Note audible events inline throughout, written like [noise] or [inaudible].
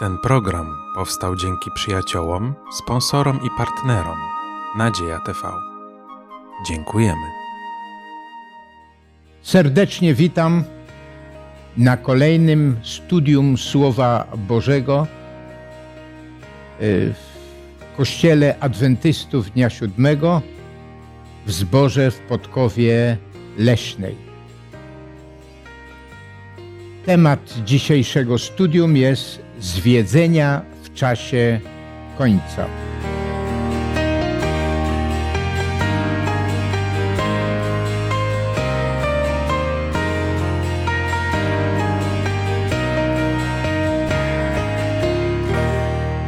Ten program powstał dzięki przyjaciołom, sponsorom i partnerom Nadzieja TV. Dziękujemy. Serdecznie witam na kolejnym studium Słowa Bożego y, w Kościele Adwentystów Dnia Siódmego w zborze w Podkowie Leśnej. Temat dzisiejszego studium jest zwiedzenia w czasie końca.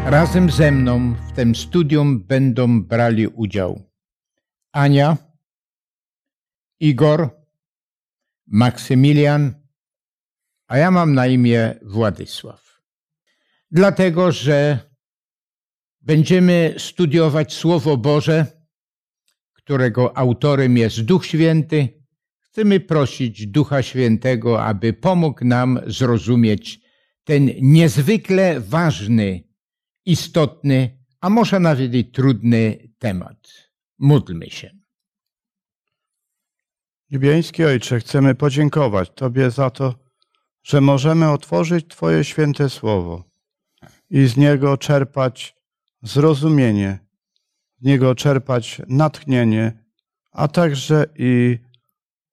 Razem ze mną w tym studium będą brali udział Ania, Igor, Maksymilian, a ja mam na imię Władysław. Dlatego, że będziemy studiować Słowo Boże, którego autorem jest Duch Święty. Chcemy prosić Ducha Świętego, aby pomógł nam zrozumieć ten niezwykle ważny, istotny, a może nawet i trudny temat. Módlmy się. Niebiański Ojcze, chcemy podziękować Tobie za to, że możemy otworzyć Twoje święte słowo i z niego czerpać zrozumienie, z niego czerpać natchnienie, a także i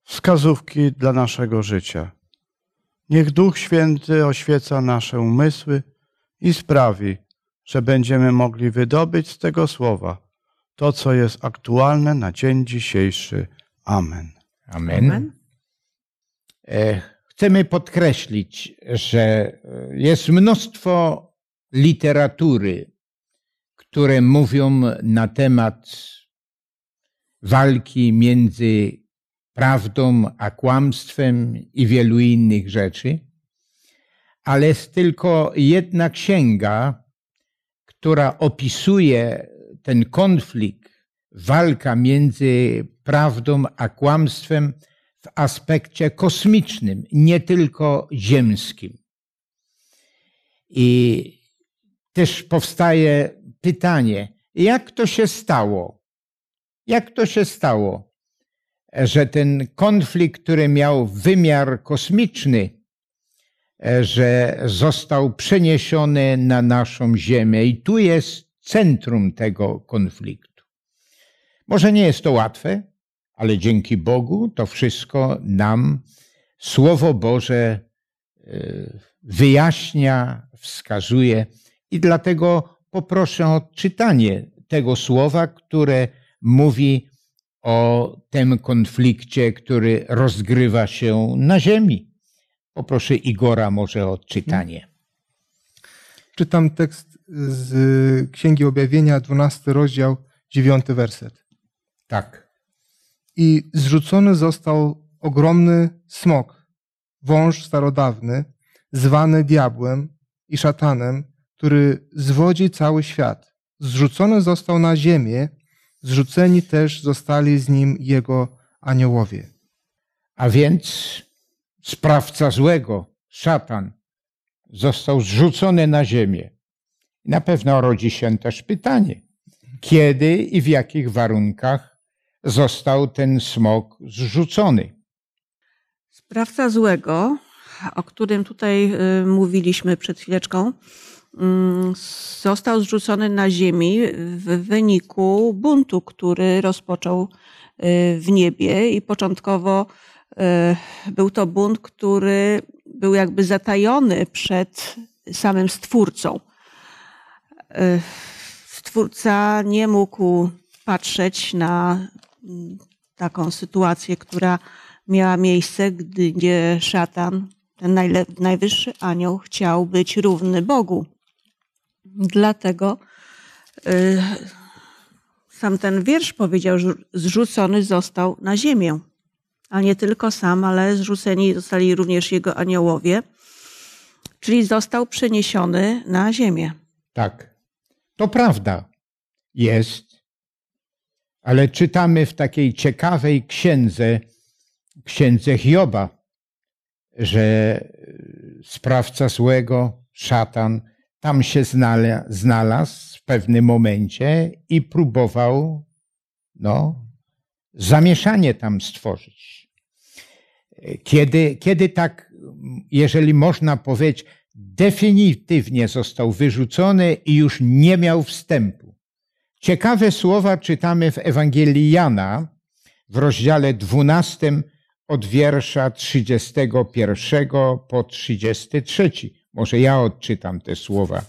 wskazówki dla naszego życia. Niech Duch Święty oświeca nasze umysły i sprawi, że będziemy mogli wydobyć z tego słowa to, co jest aktualne na dzień dzisiejszy. Amen. Amen. Amen. E, Chcemy podkreślić, że jest mnóstwo literatury, które mówią na temat walki między prawdą a kłamstwem i wielu innych rzeczy, ale jest tylko jedna księga, która opisuje ten konflikt, walka między prawdą a kłamstwem w aspekcie kosmicznym, nie tylko ziemskim. I też powstaje pytanie, jak to się stało? Jak to się stało, że ten konflikt, który miał wymiar kosmiczny, że został przeniesiony na naszą Ziemię i tu jest centrum tego konfliktu. Może nie jest to łatwe, ale dzięki Bogu to wszystko nam Słowo Boże e, wyjaśnia, wskazuje i dlatego poproszę o czytanie tego słowa, które mówi o tym konflikcie, który rozgrywa się na ziemi. Poproszę Igora może o czytanie. Czytam tekst z Księgi Objawienia, 12 rozdział, 9 werset. Tak. I zrzucony został ogromny smok, wąż starodawny, zwany diabłem i szatanem, który zwodzi cały świat. Zrzucony został na ziemię, zrzuceni też zostali z nim jego aniołowie. A więc sprawca złego, szatan, został zrzucony na ziemię. Na pewno rodzi się też pytanie, kiedy i w jakich warunkach został ten smok zrzucony. Sprawca złego, o którym tutaj y, mówiliśmy przed chwileczką, mm, został zrzucony na ziemi w wyniku buntu, który rozpoczął y, w niebie i początkowo y, był to bunt, który był jakby zatajony przed samym Stwórcą. Stwórca nie mógł patrzeć na taką sytuację, która miała miejsce, gdzie szatan, ten najwyższy anioł, chciał być równy Bogu. Dlatego y, sam ten wiersz powiedział, że zrzucony został na ziemię. A nie tylko sam, ale zrzuceni zostali również jego aniołowie, czyli został przeniesiony na ziemię. Tak, to prawda. Jest ale czytamy w takiej ciekawej księdze, księdze Hioba, że sprawca złego, szatan, tam się znalazł w pewnym momencie i próbował no, zamieszanie tam stworzyć. Kiedy, kiedy tak, jeżeli można powiedzieć, definitywnie został wyrzucony i już nie miał wstępu. Ciekawe słowa czytamy w Ewangelii Jana w rozdziale 12 od wiersza 31 po 33. Może ja odczytam te słowa.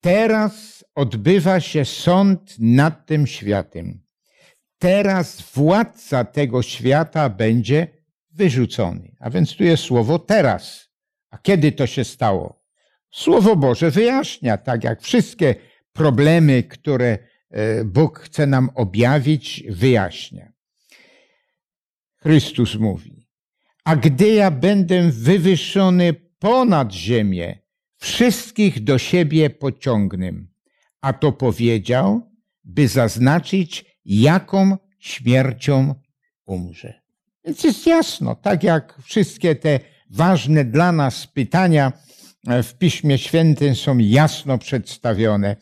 Teraz odbywa się sąd nad tym światem. Teraz władca tego świata będzie wyrzucony. A więc tu jest słowo teraz. A kiedy to się stało? Słowo Boże wyjaśnia, tak jak wszystkie problemy, które e, Bóg chce nam objawić, wyjaśnia. Chrystus mówi, a gdy ja będę wywyższony ponad ziemię, wszystkich do siebie pociągnę. A to powiedział, by zaznaczyć, jaką śmiercią umrze. Więc jest jasno, tak jak wszystkie te ważne dla nas pytania w Piśmie Świętym są jasno przedstawione.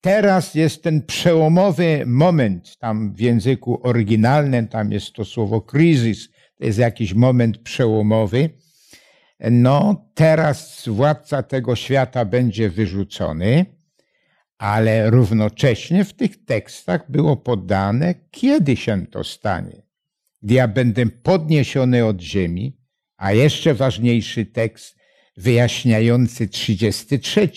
Teraz jest ten przełomowy moment, tam w języku oryginalnym, tam jest to słowo kryzys, to jest jakiś moment przełomowy. No, teraz władca tego świata będzie wyrzucony, ale równocześnie w tych tekstach było podane, kiedy się to stanie. Gdy ja będę podniesiony od ziemi, a jeszcze ważniejszy tekst wyjaśniający 33.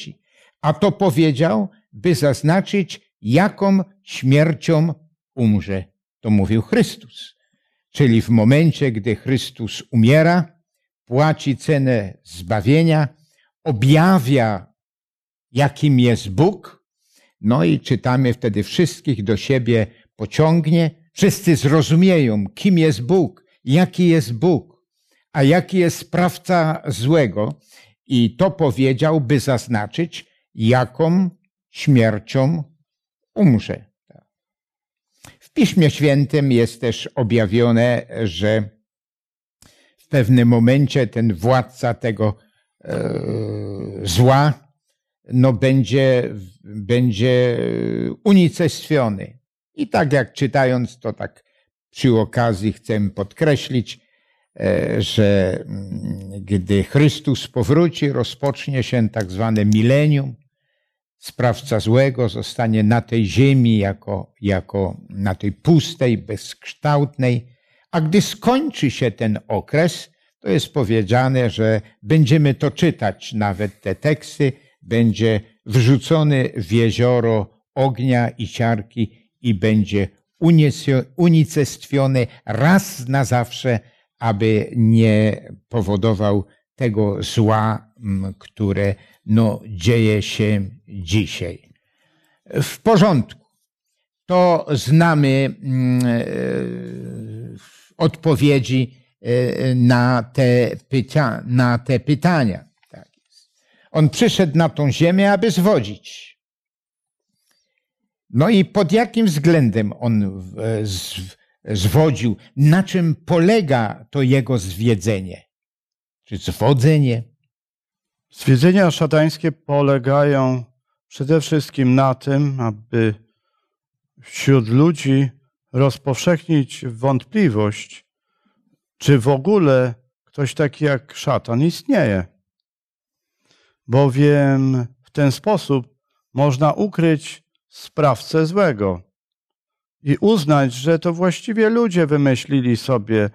A to powiedział, by zaznaczyć, jaką śmiercią umrze. To mówił Chrystus. Czyli w momencie, gdy Chrystus umiera, płaci cenę zbawienia, objawia, jakim jest Bóg, no i czytamy wtedy wszystkich do siebie pociągnie, wszyscy zrozumieją, kim jest Bóg, jaki jest Bóg, a jaki jest sprawca złego. I to powiedział, by zaznaczyć, jaką śmiercią umrze. W Piśmie Świętym jest też objawione, że w pewnym momencie ten władca tego e, zła no będzie, będzie unicestwiony. I tak jak czytając, to tak przy okazji chcę podkreślić, e, że mm, gdy Chrystus powróci, rozpocznie się tak zwane milenium, sprawca złego zostanie na tej ziemi jako, jako na tej pustej, bezkształtnej, a gdy skończy się ten okres, to jest powiedziane, że będziemy to czytać, nawet te teksty, będzie wrzucony w jezioro ognia i ciarki i będzie unicestwiony raz na zawsze, aby nie powodował tego zła, które no, dzieje się dzisiaj. W porządku. To znamy e, odpowiedzi e, na te, pyta na te pytania. Tak On przyszedł na tą ziemię, aby zwodzić. No i pod jakim względem on zwodził? Na czym polega to jego zwiedzenie? Czy zwodzenie? Zwiedzenia szatańskie polegają przede wszystkim na tym, aby wśród ludzi rozpowszechnić wątpliwość, czy w ogóle ktoś taki jak szatan istnieje. Bowiem w ten sposób można ukryć sprawcę złego i uznać, że to właściwie ludzie wymyślili sobie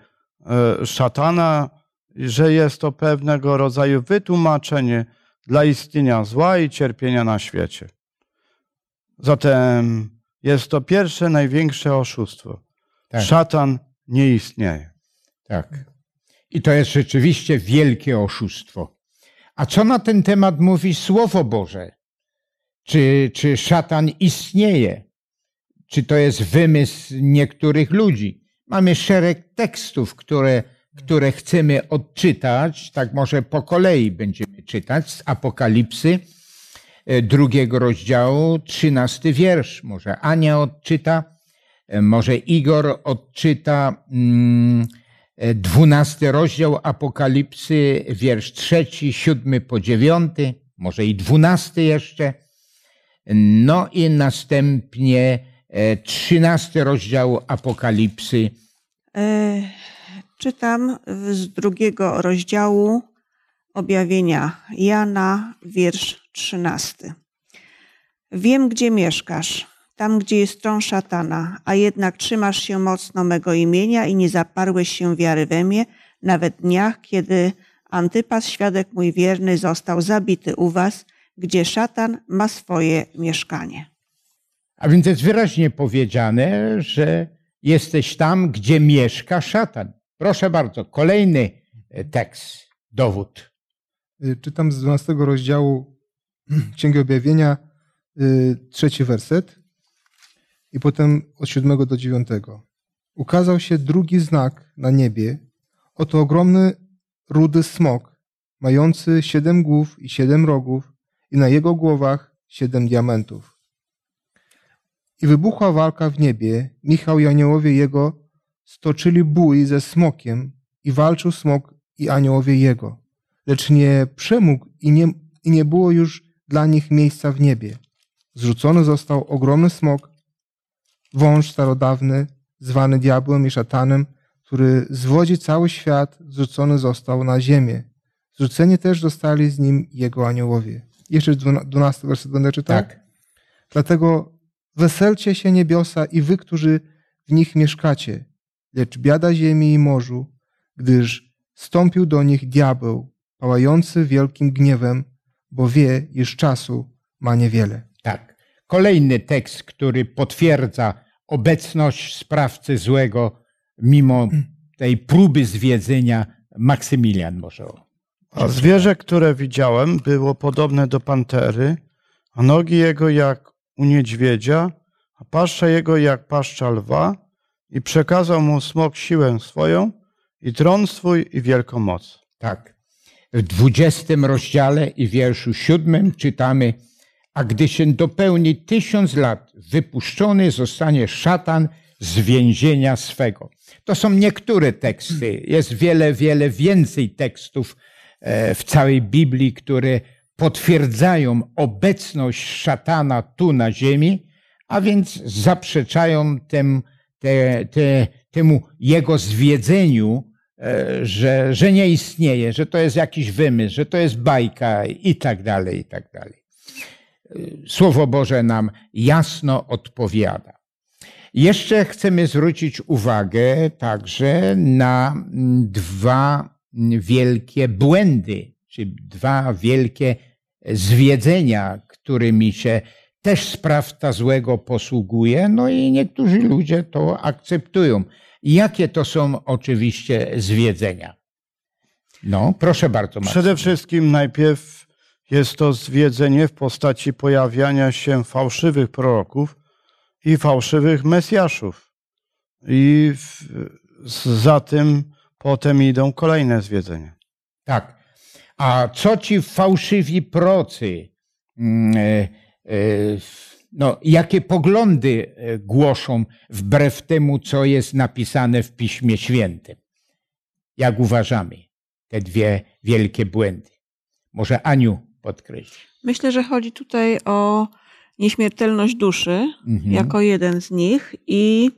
e, szatana, że jest to pewnego rodzaju wytłumaczenie dla istnienia zła i cierpienia na świecie. Zatem jest to pierwsze, największe oszustwo. Tak. Szatan nie istnieje. Tak. I to jest rzeczywiście wielkie oszustwo. A co na ten temat mówi Słowo Boże? Czy, czy szatan istnieje? Czy to jest wymysł niektórych ludzi? Mamy szereg tekstów, które które chcemy odczytać, tak może po kolei będziemy czytać z Apokalipsy, e, drugiego rozdziału, trzynasty wiersz. Może Ania odczyta, e, może Igor odczyta mm, e, dwunasty rozdział Apokalipsy, wiersz trzeci, siódmy po dziewiąty. może i dwunasty jeszcze. No i następnie trzynasty rozdział Apokalipsy. E, czytam z drugiego rozdziału objawienia Jana, wiersz trzynasty. Wiem, gdzie mieszkasz, tam, gdzie jest tron szatana, a jednak trzymasz się mocno mego imienia i nie zaparłeś się wiary we mnie, nawet dniach, kiedy Antypas, świadek mój wierny, został zabity u was, gdzie szatan ma swoje mieszkanie. A więc jest wyraźnie powiedziane, że jesteś tam, gdzie mieszka szatan. Proszę bardzo, kolejny e, tekst, dowód. Y, Czytam z 12 rozdziału [clears throat] Księgi Objawienia, y, trzeci werset i potem od 7 do 9. Ukazał się drugi znak na niebie. Oto ogromny rudy smok, mający siedem głów i siedem rogów i na jego głowach siedem diamentów. I wybuchła walka w niebie. Michał i aniołowie jego stoczyli bój ze smokiem i walczył smok i aniołowie jego. Lecz nie przemógł i nie, i nie było już dla nich miejsca w niebie. Zrzucony został ogromny smok, wąż starodawny, zwany diabłem i szatanem, który zwodzi cały świat, zrzucony został na ziemię. Zrzuceni też zostali z nim jego aniołowie. Jeszcze 12 werset będę czytał. Tak. Dlatego weselcie się niebiosa i wy, którzy w nich mieszkacie, lecz biada ziemi i morzu, gdyż stąpił do nich diabeł, pałający wielkim gniewem, bo wie, iż czasu ma niewiele. Tak. Kolejny tekst, który potwierdza obecność sprawcy złego, mimo tej próby zwiedzenia. Maksymilian może. o- A zwierzę, które widziałem, było podobne do pantery, a nogi jego jak u niedźwiedzia, a paszcza jego jak paszcza lwa, i przekazał mu smok siłę swoją, i tron swój, i wielką moc. Tak. W dwudziestym rozdziale i wierszu siódmym czytamy, a gdy się dopełni tysiąc lat, wypuszczony zostanie szatan z więzienia swego. To są niektóre teksty. Jest wiele, wiele więcej tekstów e, w całej Biblii, które potwierdzają obecność szatana tu na ziemi, a więc zaprzeczają tem, te, te, temu jego zwiedzeniu, e, że, że nie istnieje, że to jest jakiś wymysł, że to jest bajka i tak dalej, i tak dalej. Słowo Boże nam jasno odpowiada. Jeszcze chcemy zwrócić uwagę także na mm, dwa wielkie błędy, czy dwa wielkie zwiedzenia, którymi się też sprawca złego posługuje, no i niektórzy ludzie to akceptują. Jakie to są oczywiście zwiedzenia? No, proszę bardzo. Marcin. Przede wszystkim najpierw jest to zwiedzenie w postaci pojawiania się fałszywych proroków i fałszywych mesjaszów. I za tym potem idą kolejne zwiedzenia. Tak. A co ci fałszywi procy, e, no, jakie poglądy e, głoszą wbrew temu, co jest napisane w Piśmie Świętym? Jak uważamy te dwie wielkie błędy? Może Aniu podkreśli. Myślę, że chodzi tutaj o nieśmiertelność duszy Mhm. jako jeden z nich i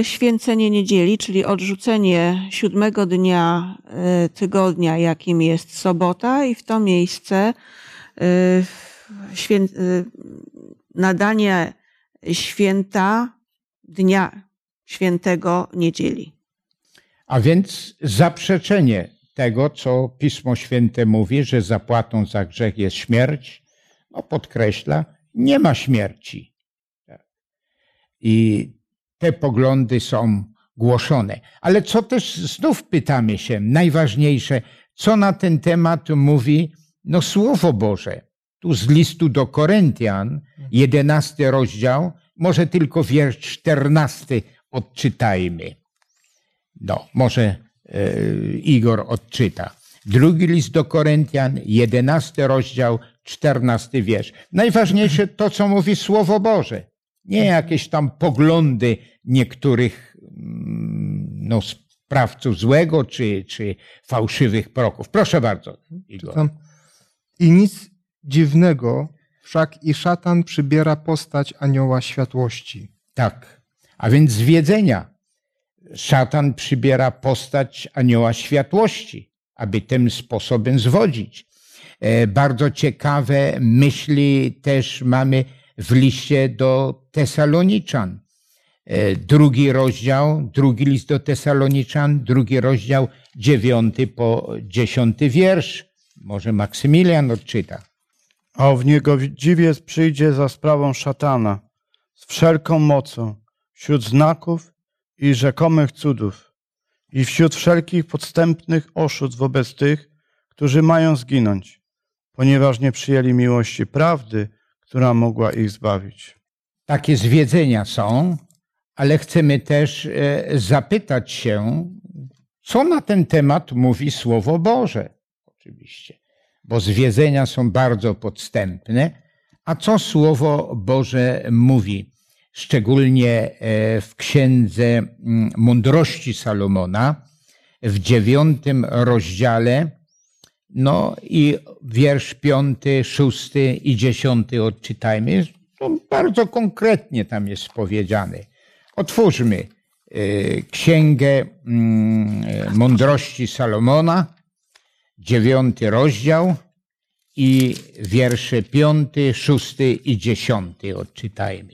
y, święcenie niedzieli, czyli odrzucenie siódmego dnia tygodnia, jakim jest sobota, i w to miejsce świę, y, nadanie święta dnia świętego niedzieli. A więc zaprzeczenie tego, co Pismo Święte mówi, że zapłatą za grzech jest śmierć, no podkreśla, nie ma śmierci. Tak. I te poglądy są głoszone. Ale co też znów pytamy się, najważniejsze, co na ten temat mówi no Słowo Boże. Tu z listu do Koryntian, jedenasty rozdział, może tylko wiersz czternasty odczytajmy. No, może e, Igor odczyta. Drugi list do Koryntian, jedenasty rozdział, czternasty wiersz. Najważniejsze to, co mówi Słowo Boże. Nie jakieś tam poglądy niektórych mm, no, sprawców złego czy, czy fałszywych proków. Proszę bardzo, Igor. Czytam. I nic dziwnego, wszak i szatan przybiera postać anioła światłości. Tak. A więc zwiedzenia. Szatan przybiera postać anioła światłości, aby tym sposobem zwodzić. E, Bardzo ciekawe myśli też mamy w liście do Tesaloniczan. E, Drugi rozdział, drugi list do Tesaloniczan, drugi rozdział, dziewiąty po dziesiąty wiersz. Może Maksymilian odczyta. A w niego dziwiec przyjdzie za sprawą szatana z wszelką mocą, wśród znaków i rzekomych cudów, i wśród wszelkich podstępnych oszustw wobec tych, którzy mają zginąć, ponieważ nie przyjęli miłości prawdy, która mogła ich zbawić. Takie zwiedzenia są, ale chcemy też e, zapytać się, co na ten temat mówi Słowo Boże. Oczywiście, bo zwiedzenia są bardzo podstępne, a co Słowo Boże mówi? Szczególnie e, w Księdze mm, Mądrości Salomona, w dziewiątym rozdziale, no i wiersz piąty, szósty i dziesiąty odczytajmy. Bardzo konkretnie tam jest powiedziane. Otwórzmy y, Księgę mm, y, Mądrości Salomona, dziewiąty rozdział i wiersze piąty, szósty i dziesiąty odczytajmy.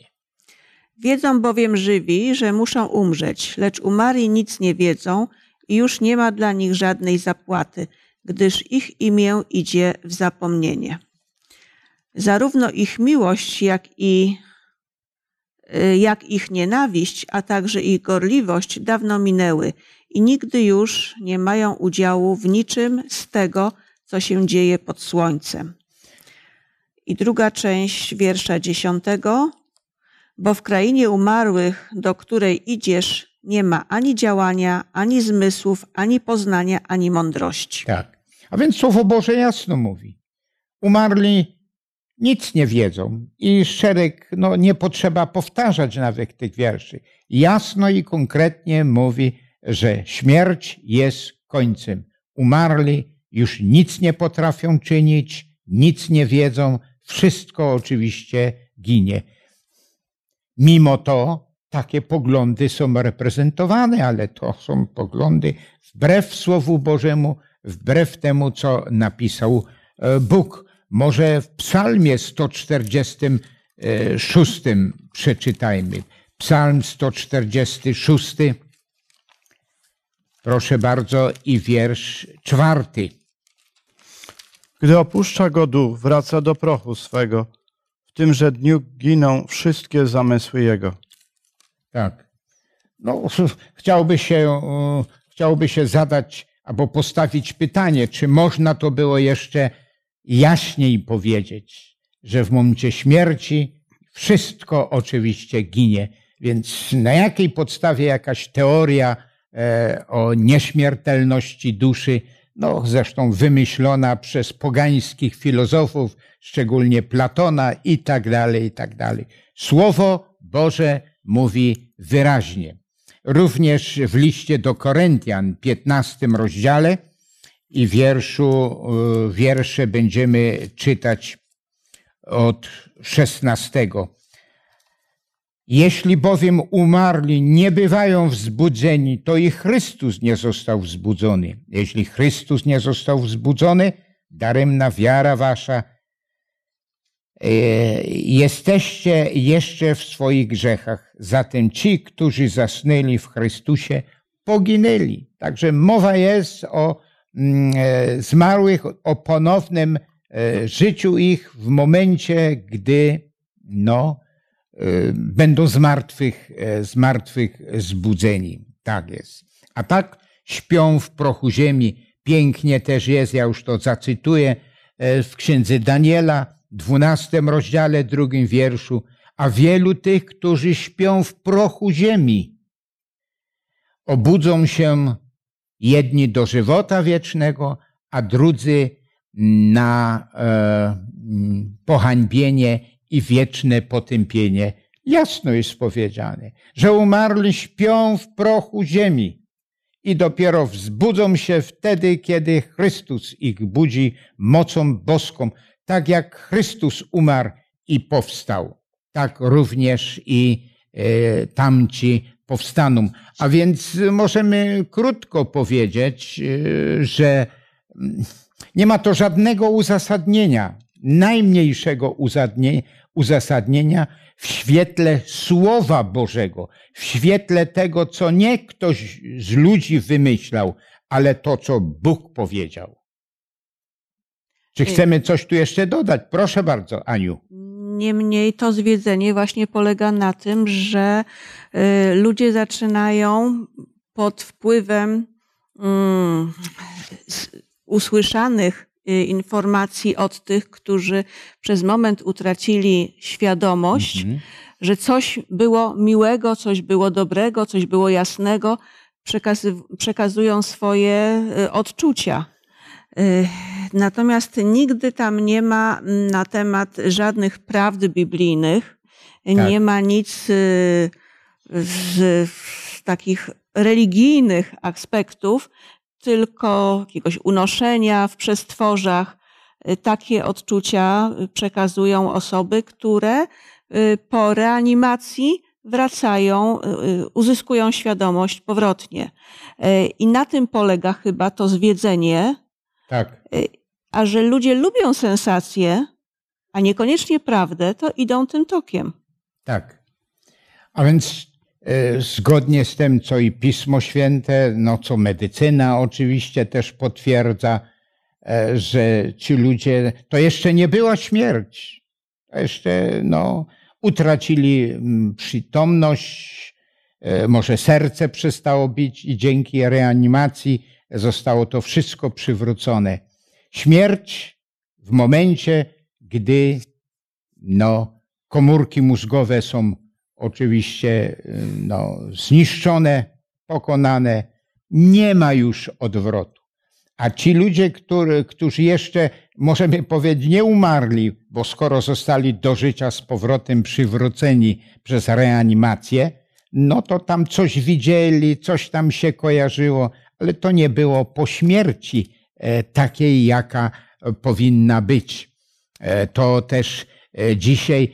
Wiedzą bowiem żywi, że muszą umrzeć, lecz umarli nic nie wiedzą i już nie ma dla nich żadnej zapłaty, gdyż ich imię idzie w zapomnienie. Zarówno ich miłość, jak i y, jak ich nienawiść, a także ich gorliwość dawno minęły i nigdy już nie mają udziału w niczym z tego, co się dzieje pod słońcem. I druga część wiersza dziesiątego. Bo w krainie umarłych, do której idziesz, nie ma ani działania, ani zmysłów, ani poznania, ani mądrości. Tak. A więc Słowo Boże jasno mówi. Umarli nic nie wiedzą i szereg, no nie potrzeba powtarzać nawet tych wierszy. Jasno i konkretnie mówi, że śmierć jest końcem. Umarli już nic nie potrafią czynić, nic nie wiedzą, wszystko oczywiście ginie. Mimo to takie poglądy są reprezentowane, ale to są poglądy wbrew Słowu Bożemu, wbrew temu, co napisał e, Bóg. Może w Psalmie 146 przeczytajmy. Psalm 146, proszę bardzo, i wiersz czwarty. Gdy opuszcza go duch, wraca do prochu swego. W tymże dniu giną wszystkie zamysły jego. Tak. No, [laughs] chciałby się, chciałby się zadać albo postawić pytanie, czy można to było jeszcze jaśniej powiedzieć, że w momencie śmierci wszystko oczywiście ginie. Więc na jakiej podstawie jakaś teoria o nieśmiertelności duszy, no zresztą wymyślona przez pogańskich filozofów, szczególnie Platona i tak dalej, i tak dalej. Słowo Boże mówi wyraźnie. Również w liście do Koryntian, 15 rozdziale i wierszu, y, wiersze będziemy czytać od 16. Jeśli bowiem umarli nie bywają wzbudzeni, to i Chrystus nie został wzbudzony. Jeśli Chrystus nie został wzbudzony, daremna wiara wasza, e, jesteście jeszcze w swoich grzechach. Zatem ci, którzy zasnęli w Chrystusie, poginęli. Także mowa jest o mm, e, zmarłych, o ponownym e, życiu ich w momencie, gdy no, będą z martwych, z martwych zbudzeni. Tak jest. A tak śpią w prochu ziemi. Pięknie też jest, ja już to zacytuję, w księdze Daniela, dwunastym rozdziale, drugim wierszu. A wielu tych, którzy śpią w prochu ziemi, obudzą się jedni do żywota wiecznego, a drudzy na e, pohańbienie i wieczne potępienie. Jasno jest powiedziane, że umarli śpią w prochu ziemi i dopiero wzbudzą się wtedy, kiedy Chrystus ich budzi mocą boską, tak jak Chrystus umarł i powstał, tak również i e, tamci powstaną. A więc możemy krótko powiedzieć, e, że mm, nie ma to żadnego uzasadnienia, najmniejszego uzasadnienia w świetle Słowa Bożego, w świetle tego, co nie ktoś z ludzi wymyślał, ale to, co Bóg powiedział. Czy chcemy coś tu jeszcze dodać? Proszę bardzo, Aniu. Niemniej to zwiedzenie właśnie polega na tym, że y, ludzie zaczynają pod wpływem mm, usłyszanych y, informacji od tych, którzy przez moment utracili świadomość, mhm. że coś było miłego, coś było dobrego, coś było jasnego, przekazują swoje y, odczucia. Natomiast nigdy tam nie ma na temat żadnych prawd biblijnych, tak. nie ma nic z, z takich religijnych aspektów, tylko jakiegoś unoszenia w przestworzach. Takie odczucia przekazują osoby, które po reanimacji wracają, uzyskują świadomość powrotnie. I na tym polega chyba to zwiedzenie, tak. Y, a że ludzie lubią sensacje, a niekoniecznie prawdę, to idą tym tokiem. Tak. A więc zgodnie z tym, co i Pismo Święte, no co medycyna oczywiście też potwierdza, e, że ci ludzie, to jeszcze nie była śmierć. To jeszcze, no, utracili przytomność, e, może serce przestało bić i dzięki reanimacji zostało to wszystko przywrócone. Śmierć w momencie, gdy no, komórki mózgowe są oczywiście no, zniszczone, pokonane, nie ma już odwrotu. A ci ludzie, który, którzy jeszcze, możemy powiedzieć, nie umarli, bo skoro zostali do życia z powrotem przywróceni przez reanimację, no to tam coś widzieli, coś tam się kojarzyło, ale to nie było po śmierci e, takiej, jaka powinna być. E, to też e, dzisiaj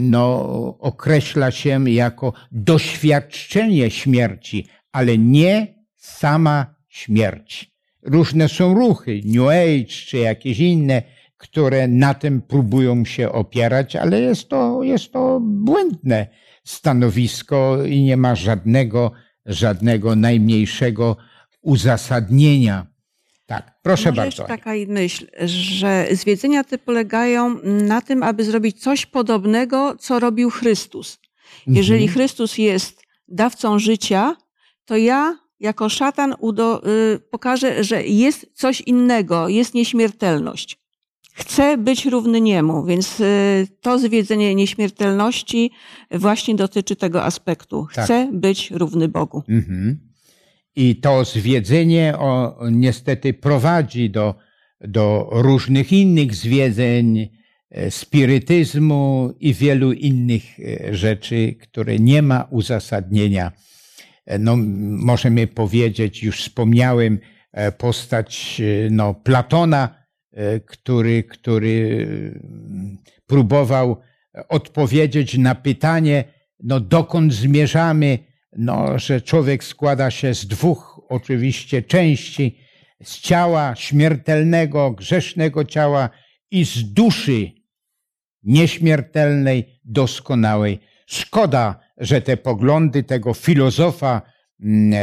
no, określa się jako doświadczenie śmierci, ale nie sama śmierć. Różne są ruchy, New Age czy jakieś inne, które na tym próbują się opierać, ale jest to, jest to błędne stanowisko i nie ma żadnego, żadnego najmniejszego uzasadnienia. Tak, proszę Może bardzo. taka myśl, że zwiedzenia te polegają na tym, aby zrobić coś podobnego, co robił Chrystus. Jeżeli mhm. Chrystus jest dawcą życia, to ja jako szatan udo, y, pokażę, że jest coś innego, jest nieśmiertelność. Chcę być równy niemu, więc y, to zwiedzenie nieśmiertelności właśnie dotyczy tego aspektu. Tak. Chcę tak. być równy Bogu. Mhm. I to zwiedzenie o, niestety prowadzi do, do różnych innych zwiedzeń, e, spirytyzmu i wielu innych e, rzeczy, które nie ma uzasadnienia. E, no, możemy powiedzieć, już wspomniałem, postać no, Platona, który, który próbował odpowiedzieć na pytanie, no, dokąd zmierzamy, no, że człowiek składa się z dwóch oczywiście części, z ciała śmiertelnego, grzesznego ciała i z duszy nieśmiertelnej, doskonałej. Szkoda, że te poglądy tego filozofa mm, e,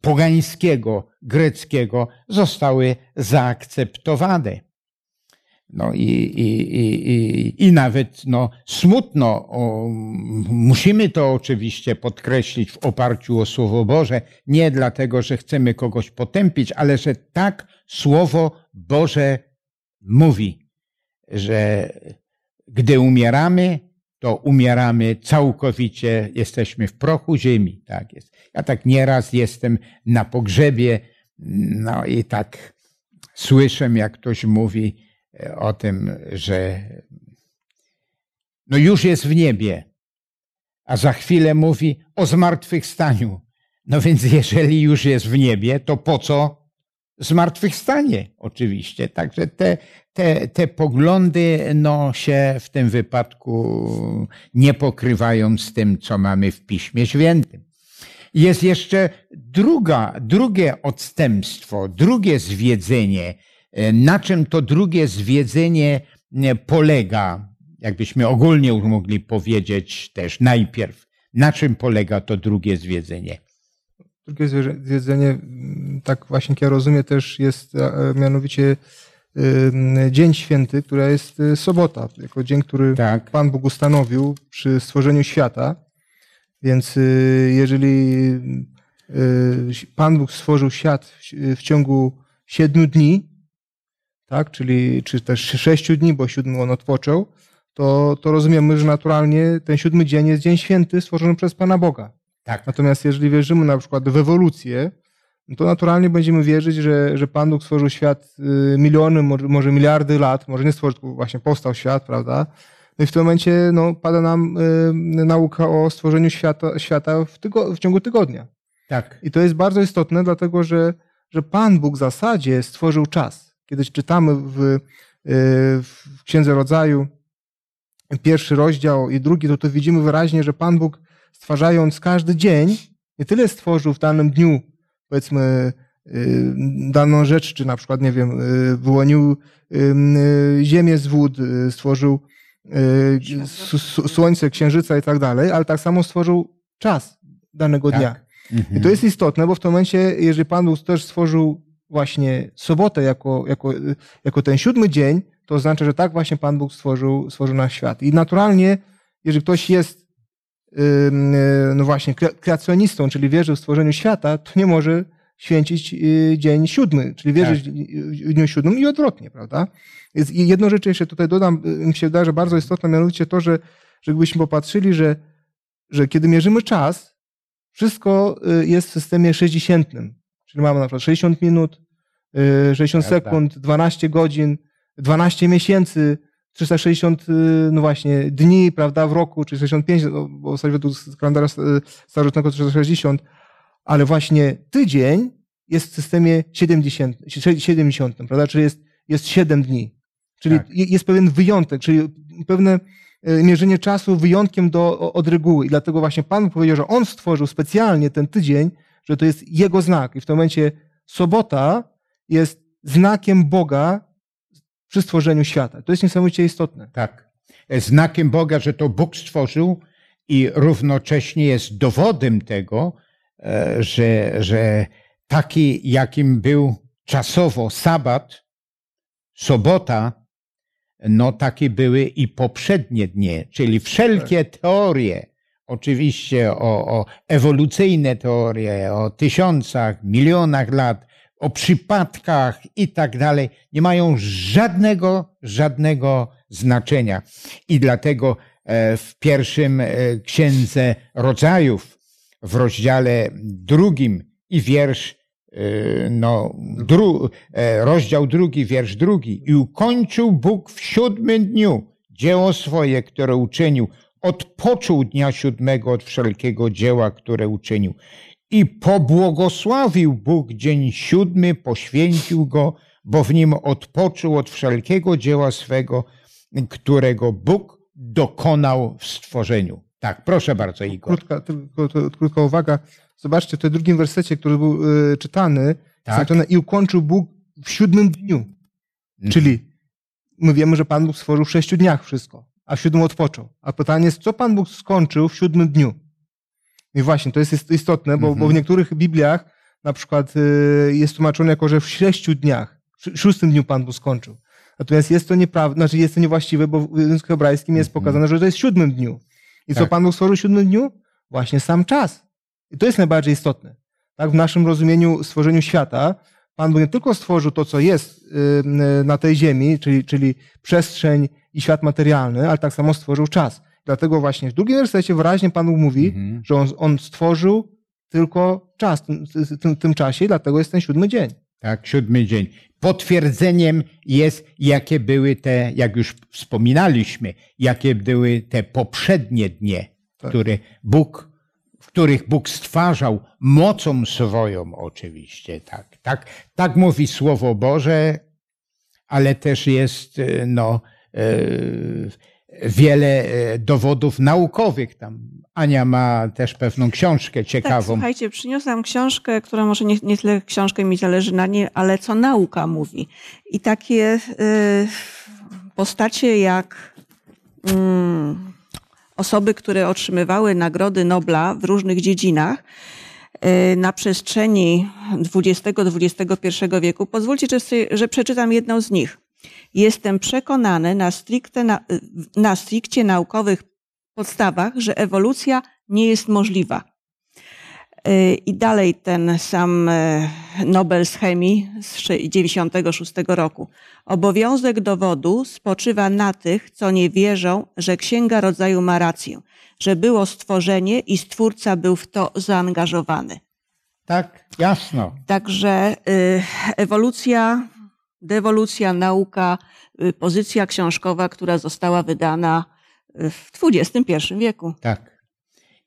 pogańskiego, greckiego zostały zaakceptowane. No i, i, i, i, nawet no, smutno, o, musimy to oczywiście podkreślić w oparciu o Słowo Boże, nie dlatego, że chcemy kogoś potępić, ale że tak Słowo Boże mówi, że gdy umieramy, to umieramy całkowicie, jesteśmy w prochu ziemi. Tak jest. Ja tak nieraz jestem na pogrzebie, no i tak słyszę, jak ktoś mówi, o tym, że no już jest w niebie, a za chwilę mówi o zmartwychwstaniu. No więc jeżeli już jest w niebie, to po co zmartwychwstanie oczywiście. Także te, te, te poglądy no, się w tym wypadku nie pokrywają z tym, co mamy w Piśmie Świętym. Jest jeszcze druga, drugie odstępstwo, drugie zwiedzenie. Na czym to drugie zwiedzenie polega? Jakbyśmy ogólnie mogli powiedzieć też najpierw, na czym polega to drugie zwiedzenie? Drugie zwiedzenie, tak właśnie jak ja rozumiem, też jest mianowicie Dzień Święty, która jest y, sobota, jako dzień, który tak. Pan Bóg ustanowił przy stworzeniu świata. Więc y, jeżeli y, Pan Bóg stworzył świat w ciągu siedmiu dni, tak, czyli czy też sześciu dni, bo siódmy on odpoczął, to, to rozumiemy, że naturalnie ten siódmy dzień jest dzień święty stworzony przez Pana Boga. Tak. Natomiast jeżeli wierzymy na przykład w ewolucję, no to naturalnie będziemy wierzyć, że, że Pan Bóg stworzył świat y, miliony, może, może miliardy lat, może nie stworzył, tylko właśnie powstał świat, prawda? No i w tym momencie no, pada nam y, nauka o stworzeniu świata, świata w, tygo, w ciągu tygodnia. Tak. I to jest bardzo istotne, dlatego że, że Pan Bóg w zasadzie stworzył czas. Kiedy czytamy w, y, w Księdze Rodzaju pierwszy rozdział i drugi, to to widzimy wyraźnie, że Pan Bóg stwarzając każdy dzień, nie tyle stworzył w danym dniu powiedzmy y, daną rzecz, czy na przykład, nie wiem, y, wyłonił ziemię z wód, stworzył słońce, księżyca i tak dalej, ale tak samo stworzył czas danego tak. dnia. Mhm. I to jest istotne, bo w tym momencie, jeżeli Pan Bóg też stworzył właśnie sobotę jako, jako, jako ten siódmy dzień, to oznacza, że tak właśnie Pan Bóg stworzył, stworzył nasz świat. I naturalnie, jeżeli ktoś jest no właśnie, kreacjonistą, czyli wierzy w stworzeniu świata, to nie może święcić y, dzień siódmy, czyli wierzyć tak. w dniu siódmym i odwrotnie, prawda? I jedną rzecz jeszcze tutaj dodam, y, mi się wydaje, że bardzo istotna, mianowicie to, że, że gdybyśmy popatrzyli, że, że kiedy mierzymy czas, wszystko y, jest w systemie 60. Czyli mamy na przykład 60 minut, 60 sekund, 12 godzin, 12 miesięcy, 360, y, no właśnie, dni, prawda, w roku, czy 65, no, bo w według kalendara starożytnego 360, ale właśnie tydzień jest w systemie 70, 70 prawda, czyli jest, jest 7 dni. Czyli tak. jest pewien wyjątek, czyli pewne y, mierzenie czasu wyjątkiem do, od reguły. I dlatego właśnie Pan powiedział, że On stworzył specjalnie ten tydzień, że to jest Jego znak. I w tym momencie sobota jest znakiem Boga, przy stworzeniu świata. To jest niesamowicie istotne. Tak. Znakiem Boga, że to Bóg stworzył i równocześnie jest dowodem tego, e, że, że taki, jakim był czasowo sabat, sobota, no takie były i poprzednie dnie, czyli wszelkie tak. teorie, oczywiście o, o ewolucyjne teorie, o tysiącach, milionach lat, o przypadkach i tak dalej, nie mają żadnego, żadnego znaczenia. I dlatego e, w pierwszym e, księdze rodzajów, w rozdziale drugim i wiersz, e, no, dru, rozdział drugi, wiersz drugi. I ukończył Bóg w siódmym dniu dzieło swoje, które uczynił. Odpoczął dnia siódmego od wszelkiego dzieła, które uczynił. I pobłogosławił Bóg dzień siódmy, poświęcił go, bo w nim odpoczął od wszelkiego dzieła swego, którego Bóg dokonał w stworzeniu. Tak, proszę bardzo, Igor. Krótka, tylko, krótka uwaga. Zobaczcie, to w drugim wersecie, który był y, czytany, tak. i ukończył Bóg w siódmym dniu. Mhm. Czyli my wiemy, że Pan Bóg stworzył w sześciu dniach wszystko, a w siódmym odpoczął. A pytanie jest, co Pan Bóg skończył w siódmym dniu? I właśnie, to jest istotne, bo, bo w mhm. niektórych Bibliach na przykład y, jest tłumaczone jako, że w sześciu dniach, w szóstym dniu Pan Bóg skończył. Natomiast jest to nieprawda, znaczy jest to niewłaściwe, bo w języku hebrajskim jest mhm. pokazane, że to jest w siódmym dniu. I tak. co Pan Bóg stworzył w siódmym dniu? Właśnie sam czas. I to jest najbardziej istotne. Tak, w naszym rozumieniu stworzeniu świata, Pan Bóg nie tylko stworzył to, co jest na tej ziemi, czyli, czyli przestrzeń i świat materialny, ale tak samo stworzył czas. Dlatego właśnie w drugim wersecie wyraźnie Pan mówi, mhm. że on, on, stworzył tylko czas w tym, tym czasie, dlatego jest ten siódmy dzień. Tak, siódmy dzień. Potwierdzeniem jest, jakie były te, jak już wspominaliśmy, jakie były te poprzednie dnie, tak. które Bóg których Bóg stwarzał mocą swoją oczywiście, tak, tak, tak mówi Słowo Boże, ale też jest, e, no, wiele dowodów naukowych. Tam Ania ma też pewną książkę Tak, ciekawą. słuchajcie, przyniosłam książkę, która może nie, nie tyle książkę mi zależy na niej, ale co nauka mówi. I takie y, postacie jak mm, osoby, które otrzymywały nagrody Nobla w różnych dziedzinach na przestrzeni XX-XXI wieku. Pozwólcie, że, sobie, że przeczytam jedną z nich. Jestem przekonany na, stricte, na, na stricte naukowych podstawach, że ewolucja nie jest możliwa. I dalej ten sam Nobel z chemii z 1996 roku. Obowiązek dowodu spoczywa na tych, co nie wierzą, że księga rodzaju ma rację, że było stworzenie i stwórca był w to zaangażowany. Tak, jasno. Także ewolucja, dewolucja, nauka, pozycja książkowa, która została wydana w XXI wieku. Tak.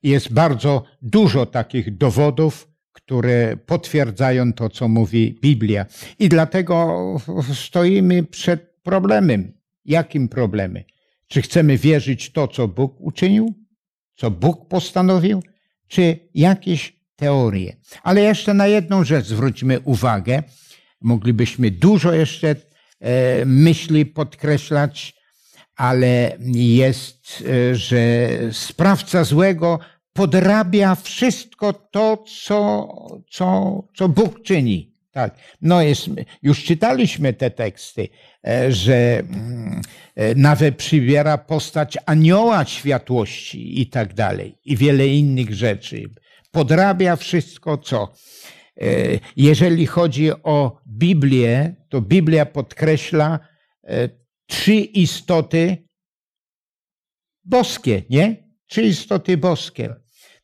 Jest bardzo dużo takich dowodów, które potwierdzają to, co mówi Biblia. I dlatego stoimy przed problemem. Jakim problemem? Czy chcemy wierzyć to, co Bóg uczynił, co Bóg postanowił, czy jakieś teorie? Ale jeszcze na jedną rzecz zwróćmy uwagę. Moglibyśmy dużo jeszcze e, myśli podkreślać, ale jest, e, że sprawca złego podrabia wszystko to, co, co, co Bóg czyni. Tak. No jest, już czytaliśmy te teksty, e, że mm, nawet przybiera postać anioła światłości i tak dalej, i wiele innych rzeczy. Podrabia wszystko, co. Jeżeli chodzi o Biblię, to Biblia podkreśla trzy istoty boskie, nie? Trzy istoty boskie.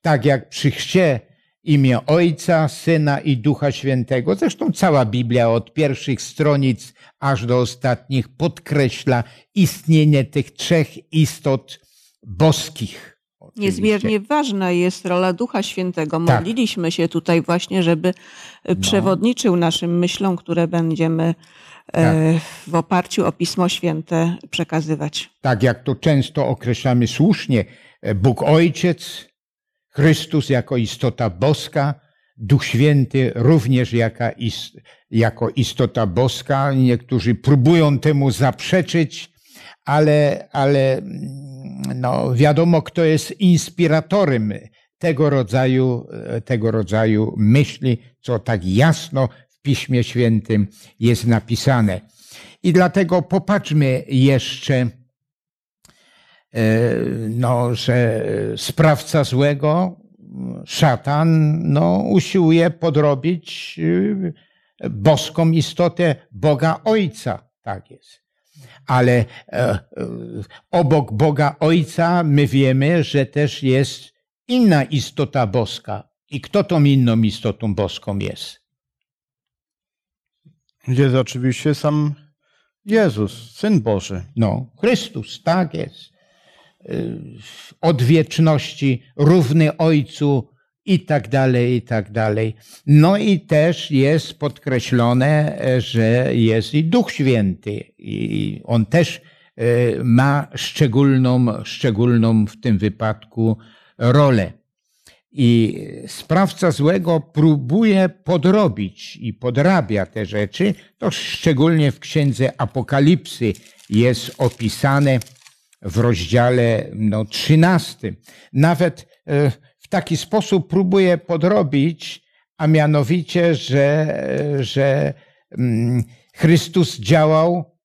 Tak jak przy chrzcie imię Ojca, Syna i Ducha Świętego. Zresztą cała Biblia od pierwszych stronic aż do ostatnich podkreśla istnienie tych trzech istot boskich. Oczywiście. Niezmiernie ważna jest rola Ducha Świętego. Tak. Modliliśmy się tutaj właśnie, żeby przewodniczył naszym myślom, które będziemy e, w oparciu o Pismo Święte przekazywać. tak jak to często określamy słusznie, Bóg Ojciec, Chrystus jako istota boska, Duch Święty również jaka jako istota boska. Niektórzy próbują temu zaprzeczyć, ale, ale no, wiadomo, kto jest inspiratorem tego rodzaju, tego rodzaju myśli, co tak jasno w Piśmie Świętym jest napisane. I dlatego popatrzmy jeszcze, no, że sprawca złego, szatan, no, usiłuje podrobić boską istotę Boga Ojca. Tak jest. Ale e, obok Boga Ojca my wiemy, że też jest inna istota boska. I kto tą inną istotą boską jest? Jest oczywiście sam Jezus, Syn Boży. No, Chrystus, tak jest. Od wieczności, równy Ojcu i tak dalej, i tak dalej. No i też jest podkreślone, że jest i Duch Święty. I on też ma szczególną, szczególną w tym wypadku rolę. I sprawca złego próbuje podrobić i podrabia te rzeczy. To szczególnie w księdze Apokalipsy jest opisane w rozdziale no, 13. Nawet w taki sposób próbuje podrobić, a mianowicie, że, że Chrystus działał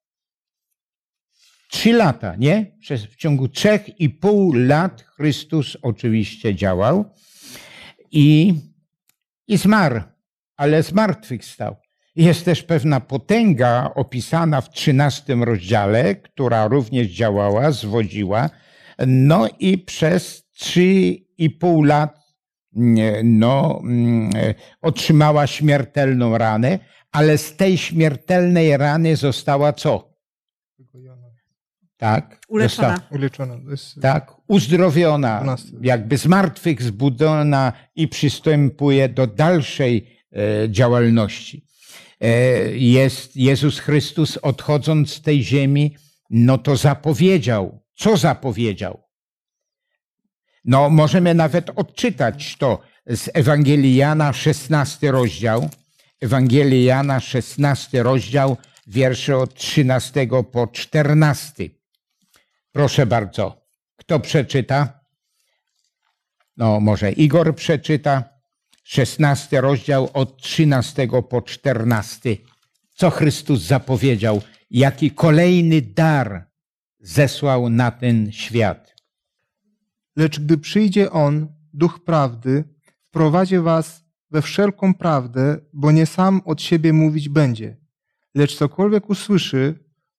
trzy lata, nie? Przez, w ciągu trzech i pół lat Chrystus oczywiście działał i, i zmarł, ale zmartwychwstał. Jest też pewna potęga opisana w trzynastym rozdziale, która również działała, zwodziła. No i przez trzy i pół lat no, otrzymała śmiertelną ranę, ale z tej śmiertelnej rany została co? tak, Uleczona. została- Uleczona. Jest tak, uzdrowiona, 12. jakby z martwych zbudzona i przystępuje do dalszej e, działalności. E, jest Jezus Chrystus odchodząc z tej ziemi, no to zapowiedział. Co zapowiedział? No, możemy nawet odczytać to z Ewangelii Jana, 16 rozdział. Ewangelii Jana, 16 rozdział, wiersze od 13 po 14. Proszę bardzo. Kto przeczyta? No, może Igor przeczyta. 16 rozdział od 13 po 14. Co Chrystus zapowiedział? Jaki kolejny dar zesłał na ten świat? Lecz gdy przyjdzie On, Duch Prawdy, wprowadzi was we wszelką prawdę, bo nie sam od siebie mówić będzie, lecz cokolwiek usłyszy,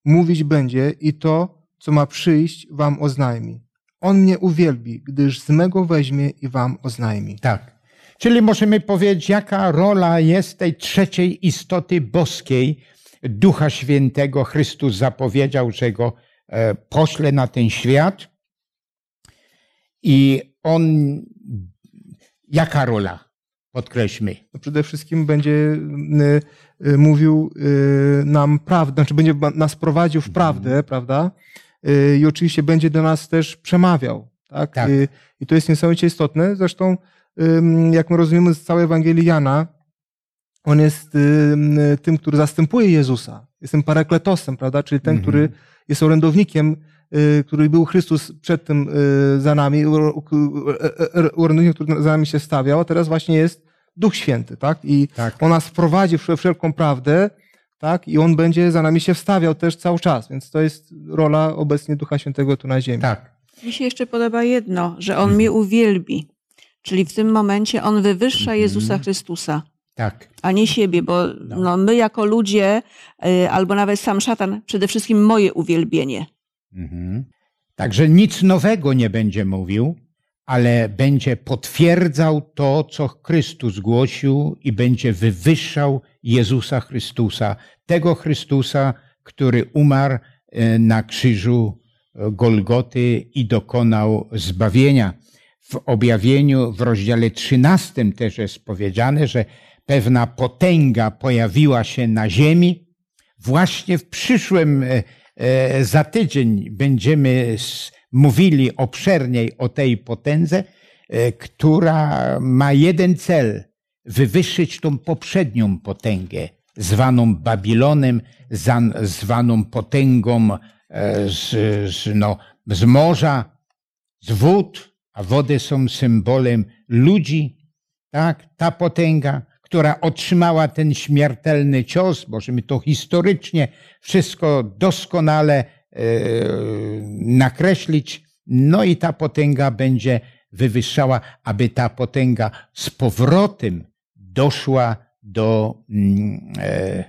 mówić będzie i to, co ma przyjść, wam oznajmi. On mnie uwielbi, gdyż z mego weźmie i wam oznajmi. Tak. Czyli możemy powiedzieć, jaka rola jest tej trzeciej istoty boskiej, Ducha Świętego. Chrystus zapowiedział, że go e, pośle na ten świat. I on, jaka rola? Podkreślmy. Przede wszystkim będzie y, y, mówił y, nam prawdę, znaczy będzie nas prowadził w prawdę, prawda? I oczywiście będzie do nas też przemawiał. Tak? Tak. Y, I to jest niesamowicie istotne. Zresztą, jak my rozumiemy z całej Ewangelii Jana, on jest ym, tym, który zastępuje Jezusa. Jest tym parakletosem, prawda? Czyli ten, Mhm. który jest orędownikiem, który był Chrystus przed tym y, za nami, orędownikiem, który za nami się stawiał, a teraz właśnie jest Duch Święty, tak? I Tak. on nas wprowadzi w wszelką prawdę, tak? I on będzie za nami się wstawiał też cały czas. Więc to jest rola obecnie Ducha Świętego tu na ziemi. Tak. Mi się jeszcze podoba jedno, że on mnie uwielbi. Czyli w tym momencie on wywyższa Jezusa Chrystusa, Tak. a nie siebie, bo No. no, my jako ludzie, y, albo nawet sam szatan, przede wszystkim moje uwielbienie. Mhm. Także nic nowego nie będzie mówił, ale będzie potwierdzał to, co Chrystus głosił i będzie wywyższał Jezusa Chrystusa, tego Chrystusa, który umarł e, na krzyżu e, Golgoty i dokonał zbawienia. W objawieniu w rozdziale 13 też jest powiedziane, że pewna potęga pojawiła się na ziemi, Właśnie w przyszłym, e, za tydzień będziemy mówili obszerniej o tej potędze, e, która ma jeden cel wywyższyć tą poprzednią potęgę, zwaną Babilonem, zwaną potęgą e, z, z, no, z morza, z wód, a wody są symbolem ludzi, tak? Ta potęga, która otrzymała ten śmiertelny cios, możemy to historycznie wszystko doskonale e, nakreślić, no i ta potęga będzie wywyższała, aby ta potęga z powrotem doszła do, mm, e,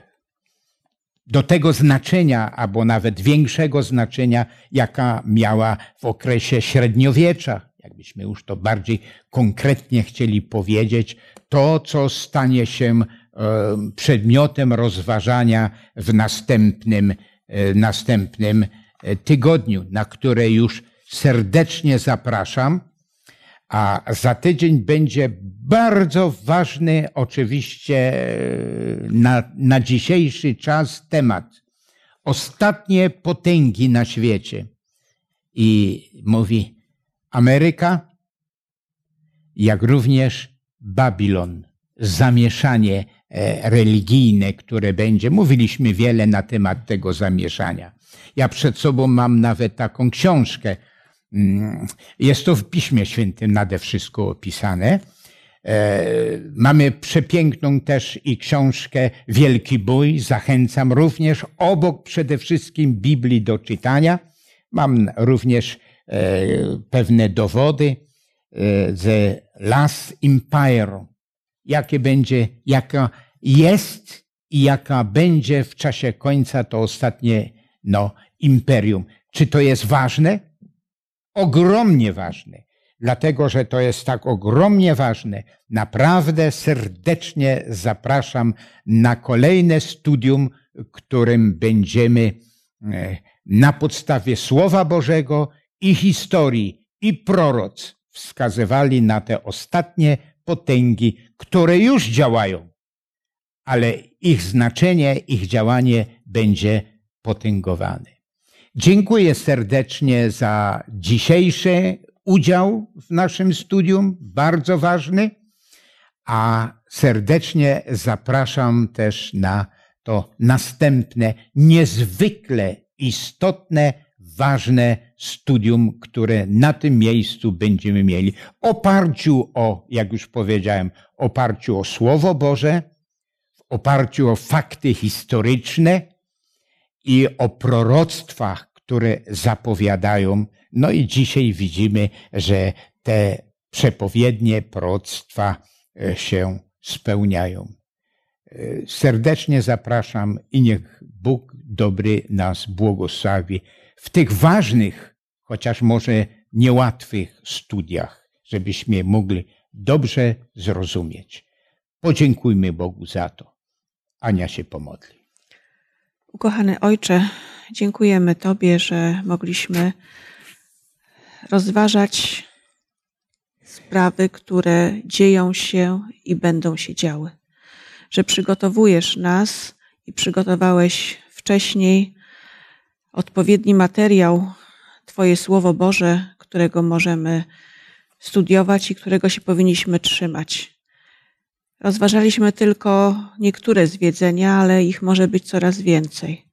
do tego znaczenia, albo nawet większego znaczenia, jaka miała w okresie średniowiecza. Jakbyśmy już to bardziej konkretnie chcieli powiedzieć, to, co stanie się e, przedmiotem rozważania w następnym, e, następnym e, tygodniu, na które już serdecznie zapraszam. A za tydzień będzie bardzo ważny, oczywiście na, na dzisiejszy czas temat. Ostatnie potęgi na świecie. I mówi Ameryka, jak również Babilon. Zamieszanie e, religijne, które będzie. Mówiliśmy wiele na temat tego zamieszania. Ja przed sobą mam nawet taką książkę. Mm, Jest to w Piśmie Świętym nade wszystko opisane. E, Mamy przepiękną też i książkę Wielki Bój. Zachęcam również obok przede wszystkim Biblii do czytania. Mam również e, pewne dowody The Last Empire. Jakie będzie, jaka jest i jaka będzie w czasie końca to ostatnie no, imperium. Czy to jest ważne? ogromnie ważne. Dlatego, że to jest tak ogromnie ważne, naprawdę serdecznie zapraszam na kolejne studium, którym będziemy e, na podstawie Słowa Bożego i historii i proroc wskazywali na te ostatnie potęgi, które już działają, ale ich znaczenie, ich działanie będzie potęgowane. Dziękuję serdecznie za dzisiejszy udział w naszym studium, bardzo ważny, a serdecznie zapraszam też na to następne, niezwykle istotne, ważne studium, które na tym miejscu będziemy mieli. Oparciu o, jak już powiedziałem, oparciu o Słowo Boże, w oparciu o fakty historyczne i o proroctwach, które zapowiadają. No i dzisiaj widzimy, że te przepowiednie proroctwa e, się spełniają. E, serdecznie zapraszam i niech Bóg dobry nas błogosławi w tych ważnych, chociaż może niełatwych studiach, żebyśmy mogli dobrze zrozumieć. Podziękujmy Bogu za to. Ania się pomodli. Ukochany Ojcze, dziękujemy Tobie, że mogliśmy rozważać sprawy, które dzieją się i będą się działy. Że przygotowujesz nas i przygotowałeś wcześniej odpowiedni materiał, Twoje Słowo Boże, którego możemy studiować i którego się powinniśmy trzymać. Rozważaliśmy tylko niektóre zwiedzenia, ale ich może być coraz więcej.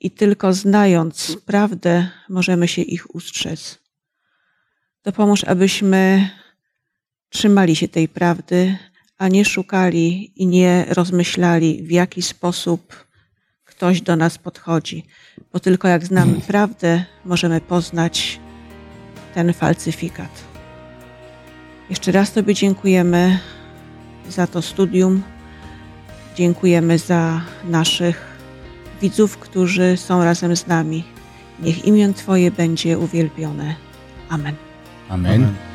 I tylko znając prawdę, możemy się ich ustrzec. Dopomóż, abyśmy trzymali się tej prawdy, a nie szukali i nie rozmyślali, w jaki sposób ktoś do nas podchodzi. Bo tylko jak znamy prawdę, możemy poznać ten falsyfikat. Jeszcze raz Tobie dziękujemy za to studium. Dziękujemy za naszych widzów, którzy są razem z nami. Niech imię Twoje będzie uwielbione. Amen. Amen. Amen.